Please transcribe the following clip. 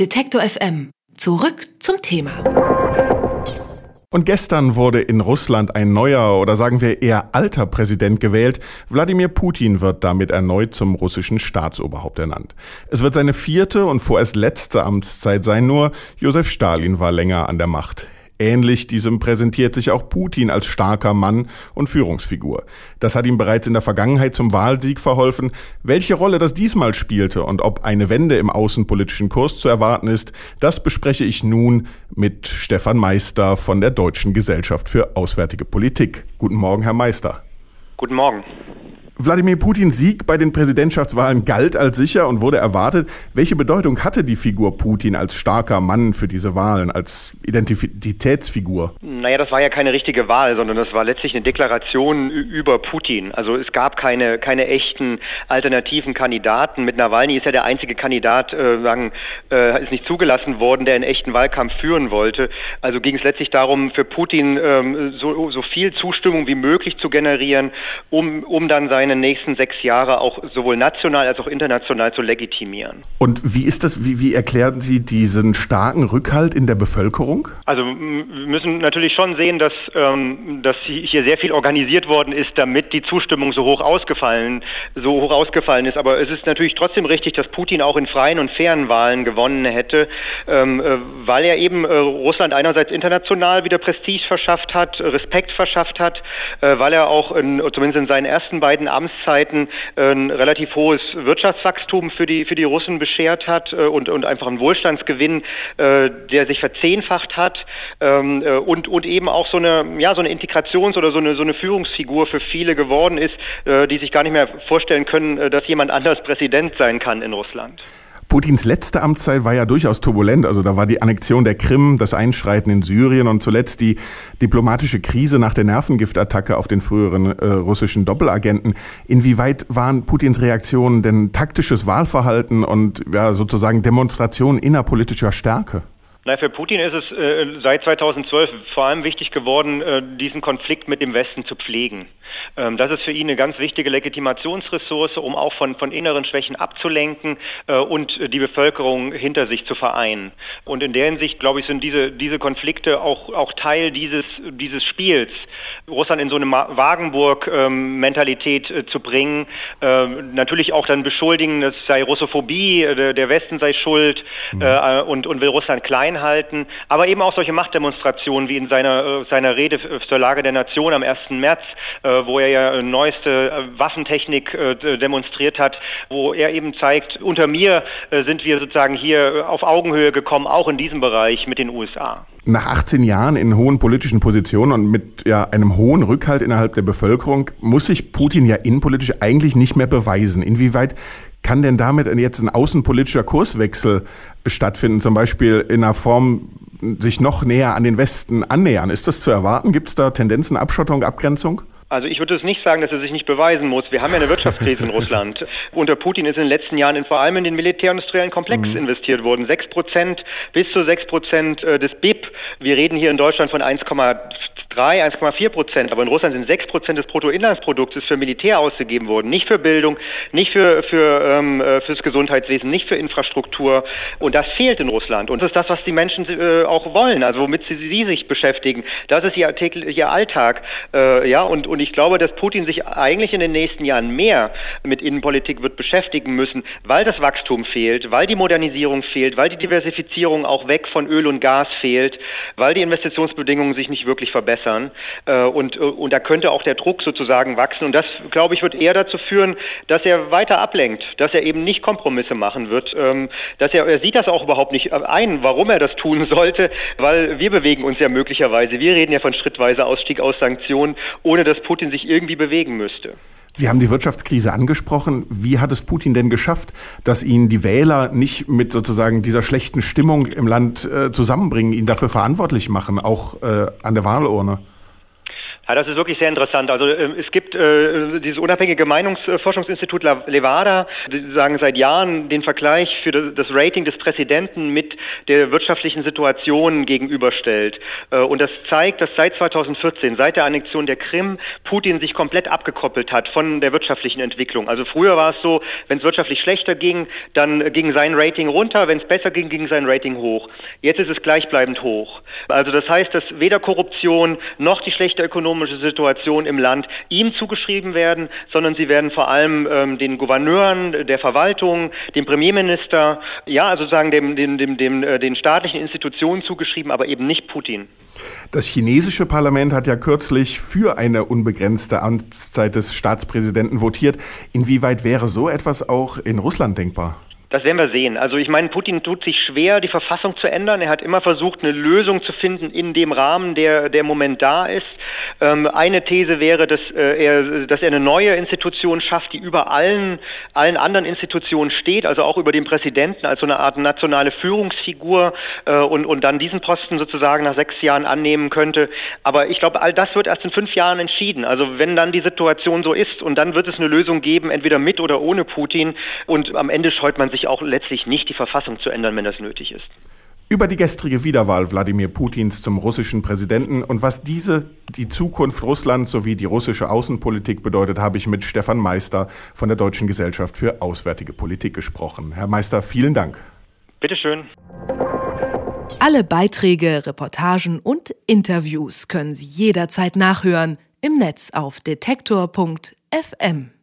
Detektor FM. Zurück zum Thema. Und gestern wurde in Russland ein neuer oder sagen wir eher alter Präsident gewählt. Wladimir Putin wird damit erneut zum russischen Staatsoberhaupt ernannt. Es wird seine vierte und vorerst letzte Amtszeit sein, nur Josef Stalin war länger an der Macht. Ähnlich diesem präsentiert sich auch Putin als starker Mann und Führungsfigur. Das hat ihm bereits in der Vergangenheit zum Wahlsieg verholfen. Welche Rolle das diesmal spielte und ob eine Wende im außenpolitischen Kurs zu erwarten ist, das bespreche ich nun mit Stefan Meister von der Deutschen Gesellschaft für Auswärtige Politik. Guten Morgen, Herr Meister. Guten Morgen. Wladimir Putins Sieg bei den Präsidentschaftswahlen galt als sicher und wurde erwartet. Welche Bedeutung hatte die Figur Putin als starker Mann für diese Wahlen, als Identitätsfigur? Naja, das war ja keine richtige Wahl, sondern das war letztlich eine Deklaration über Putin. Also es gab keine, keine echten alternativen Kandidaten. Mit Nawalny ist ja der einzige Kandidat, äh, sagen, äh, ist nicht zugelassen worden, der einen echten Wahlkampf führen wollte. Also ging es letztlich darum, für Putin ähm, so, so viel Zustimmung wie möglich zu generieren, um, um dann seine seine nächsten sechs Jahre auch sowohl national als auch international zu legitimieren. Und wie ist das, wie, wie erklären Sie diesen starken Rückhalt in der Bevölkerung? Also wir müssen natürlich schon sehen, dass, ähm, dass hier sehr viel organisiert worden ist, damit die Zustimmung so hoch ausgefallen, so hoch ausgefallen ist. Aber es ist natürlich trotzdem richtig, dass Putin auch in freien und fairen Wahlen gewonnen hätte, ähm, äh, weil er eben äh, Russland einerseits international wieder Prestige verschafft hat, Respekt verschafft hat, äh, weil er auch in, zumindest in seinen ersten beiden Amtszeiten äh, ein relativ hohes Wirtschaftswachstum für die, für die Russen beschert hat äh, und, und einfach einen Wohlstandsgewinn, äh, der sich verzehnfacht hat ähm, und, und eben auch so eine, ja, so eine Integrations- oder so eine, so eine Führungsfigur für viele geworden ist, die sich gar nicht mehr vorstellen können, dass jemand anders Präsident sein kann in Russland. Putins letzte Amtszeit war ja durchaus turbulent. Also da war die Annexion der Krim, das Einschreiten in Syrien und zuletzt die diplomatische Krise nach der Nervengiftattacke auf den früheren äh, russischen Doppelagenten. Inwieweit waren Putins Reaktionen denn taktisches Wahlverhalten und ja, sozusagen Demonstration innerpolitischer Stärke? Na, für Putin ist es äh, seit 2012 vor allem wichtig geworden, äh, diesen Konflikt mit dem Westen zu pflegen. Ähm, das ist für ihn eine ganz wichtige Legitimationsressource, um auch von, von inneren Schwächen abzulenken äh, und die Bevölkerung hinter sich zu vereinen. Und in der Hinsicht, glaube ich, sind diese, diese Konflikte auch, auch Teil dieses, dieses Spiels, Russland in so eine Wagenburg-Mentalität äh, zu bringen. Äh, natürlich auch dann beschuldigen, es sei Russophobie, äh, der Westen sei schuld mhm. und, und will Russland klein einhalten, aber eben auch solche Machtdemonstrationen wie in seiner, äh, seiner Rede zur Lage der Nation am 1. März, äh, wo er ja neueste äh, Waffentechnik demonstriert hat, wo er eben zeigt, unter mir sind wir sozusagen hier auf Augenhöhe gekommen, auch in diesem Bereich mit den USA. Nach 18 Jahren in hohen politischen Positionen und mit ja, einem hohen Rückhalt innerhalb der Bevölkerung muss sich Putin ja innenpolitisch eigentlich nicht mehr beweisen. Inwieweit kann denn damit jetzt ein außenpolitischer Kurswechsel stattfinden, zum Beispiel in einer Form, sich noch näher an den Westen annähern? Ist das zu erwarten? Gibt es da Tendenzen, Abschottung, Abgrenzung? Also ich würde es nicht sagen, dass er sich nicht beweisen muss. Wir haben ja eine Wirtschaftskrise in Russland. Unter Putin ist in den letzten Jahren in, vor allem in den militärindustriellen Komplex mhm. investiert worden. 6 Prozent bis zu 6 Prozent äh, des BIP. Wir reden hier in Deutschland von 1,2 1,3, 1,4 Prozent, aber in Russland sind 6 Prozent des Bruttoinlandsproduktes für Militär ausgegeben worden, nicht für Bildung, nicht für, für ähm, äh, fürs Gesundheitswesen, nicht für Infrastruktur. Und das fehlt in Russland. Und das ist das, was die Menschen äh, auch wollen, also womit sie, sie, sich beschäftigen. Das ist ihr, ihr Alltag, äh, ja. Und, und ich glaube, dass Putin sich eigentlich in den nächsten Jahren mehr mit Innenpolitik wird beschäftigen müssen, weil das Wachstum fehlt, weil die Modernisierung fehlt, weil die Diversifizierung auch weg von Öl und Gas fehlt, weil die Investitionsbedingungen sich nicht wirklich verbessern verbessern. Äh, und, äh, und da könnte auch der Druck sozusagen wachsen. Und das, glaube ich, wird eher dazu führen, dass er weiter ablenkt, dass er eben nicht Kompromisse machen wird. Ähm, dass er, er sieht das auch überhaupt nicht ein, warum er das tun sollte, weil wir bewegen uns ja möglicherweise. Wir reden ja von schrittweise Ausstieg aus Sanktionen, ohne dass Putin sich irgendwie bewegen müsste. Sie haben die Wirtschaftskrise angesprochen. Wie hat es Putin denn geschafft, dass ihn die Wähler nicht mit sozusagen dieser schlechten Stimmung im Land äh, zusammenbringen, ihn dafür verantwortlich machen, auch äh, an der Wahlurne? Ja, das ist wirklich sehr interessant. Also äh, es gibt äh, dieses unabhängige Meinungsforschungsinstitut Levada, die sagen seit Jahren den Vergleich für das Rating des Präsidenten mit der wirtschaftlichen Situation gegenüberstellt. Äh, und das zeigt, dass seit 2014, seit der Annexion der Krim, Putin sich komplett abgekoppelt hat von der wirtschaftlichen Entwicklung. Also früher war es so, wenn es wirtschaftlich schlechter ging, dann ging sein Rating runter, wenn es besser ging, ging sein Rating hoch. Jetzt ist es gleichbleibend hoch. Also das heißt, dass weder Korruption noch die schlechte Ökonomie ökonomische Situation im Land ihm zugeschrieben werden, sondern sie werden vor allem ähm, den Gouverneuren der Verwaltung, dem Premierminister, ja, also sozusagen dem, dem, dem, dem, äh, den staatlichen Institutionen zugeschrieben, aber eben nicht Putin. Das chinesische Parlament hat ja kürzlich für eine unbegrenzte Amtszeit des Staatspräsidenten votiert. Inwieweit wäre so etwas auch in Russland denkbar? Das werden wir sehen. Also ich meine, Putin tut sich schwer, die Verfassung zu ändern. Er hat immer versucht, eine Lösung zu finden in dem Rahmen, der der Moment da ist. Ähm, eine These wäre, dass, äh, er, dass er eine neue Institution schafft, die über allen, allen anderen Institutionen steht, also auch über den Präsidenten als so eine Art nationale Führungsfigur äh, und, und dann diesen Posten sozusagen nach sechs Jahren annehmen könnte. Aber ich glaube, all das wird erst in fünf Jahren entschieden. Also wenn dann die Situation so ist und dann wird es eine Lösung geben, entweder mit oder ohne Putin und am Ende scheut man sich auch letztlich nicht die Verfassung zu ändern, wenn das nötig ist. Über die gestrige Wiederwahl Wladimir Putins zum russischen Präsidenten und was diese die Zukunft Russlands sowie die russische Außenpolitik bedeutet, habe ich mit Stefan Meister von der Deutschen Gesellschaft für Auswärtige Politik gesprochen. Herr Meister, vielen Dank. Bitteschön. Alle Beiträge, Reportagen und Interviews können Sie jederzeit nachhören im Netz auf detektor.fm.